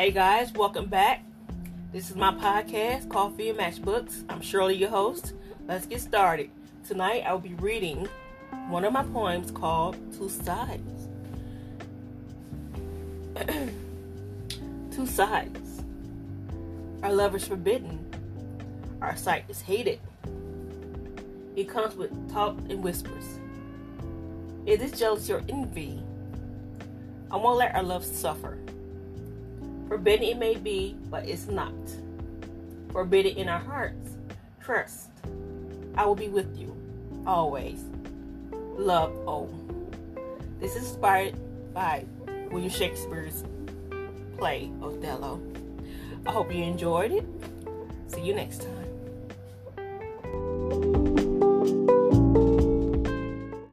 Hey guys, welcome back. This is my podcast, Coffee and Matchbooks. I'm Shirley, your host. Let's get started. Tonight I will be reading one of my poems called Two Sides. Two sides. Our love is forbidden. Our sight is hated. It comes with talk and whispers. It is jealousy or envy. I won't let our love suffer. Forbidden it may be, but it's not. Forbidden in our hearts. Trust. I will be with you always. Love Oh. This is inspired by William Shakespeare's play Othello. I hope you enjoyed it. See you next time.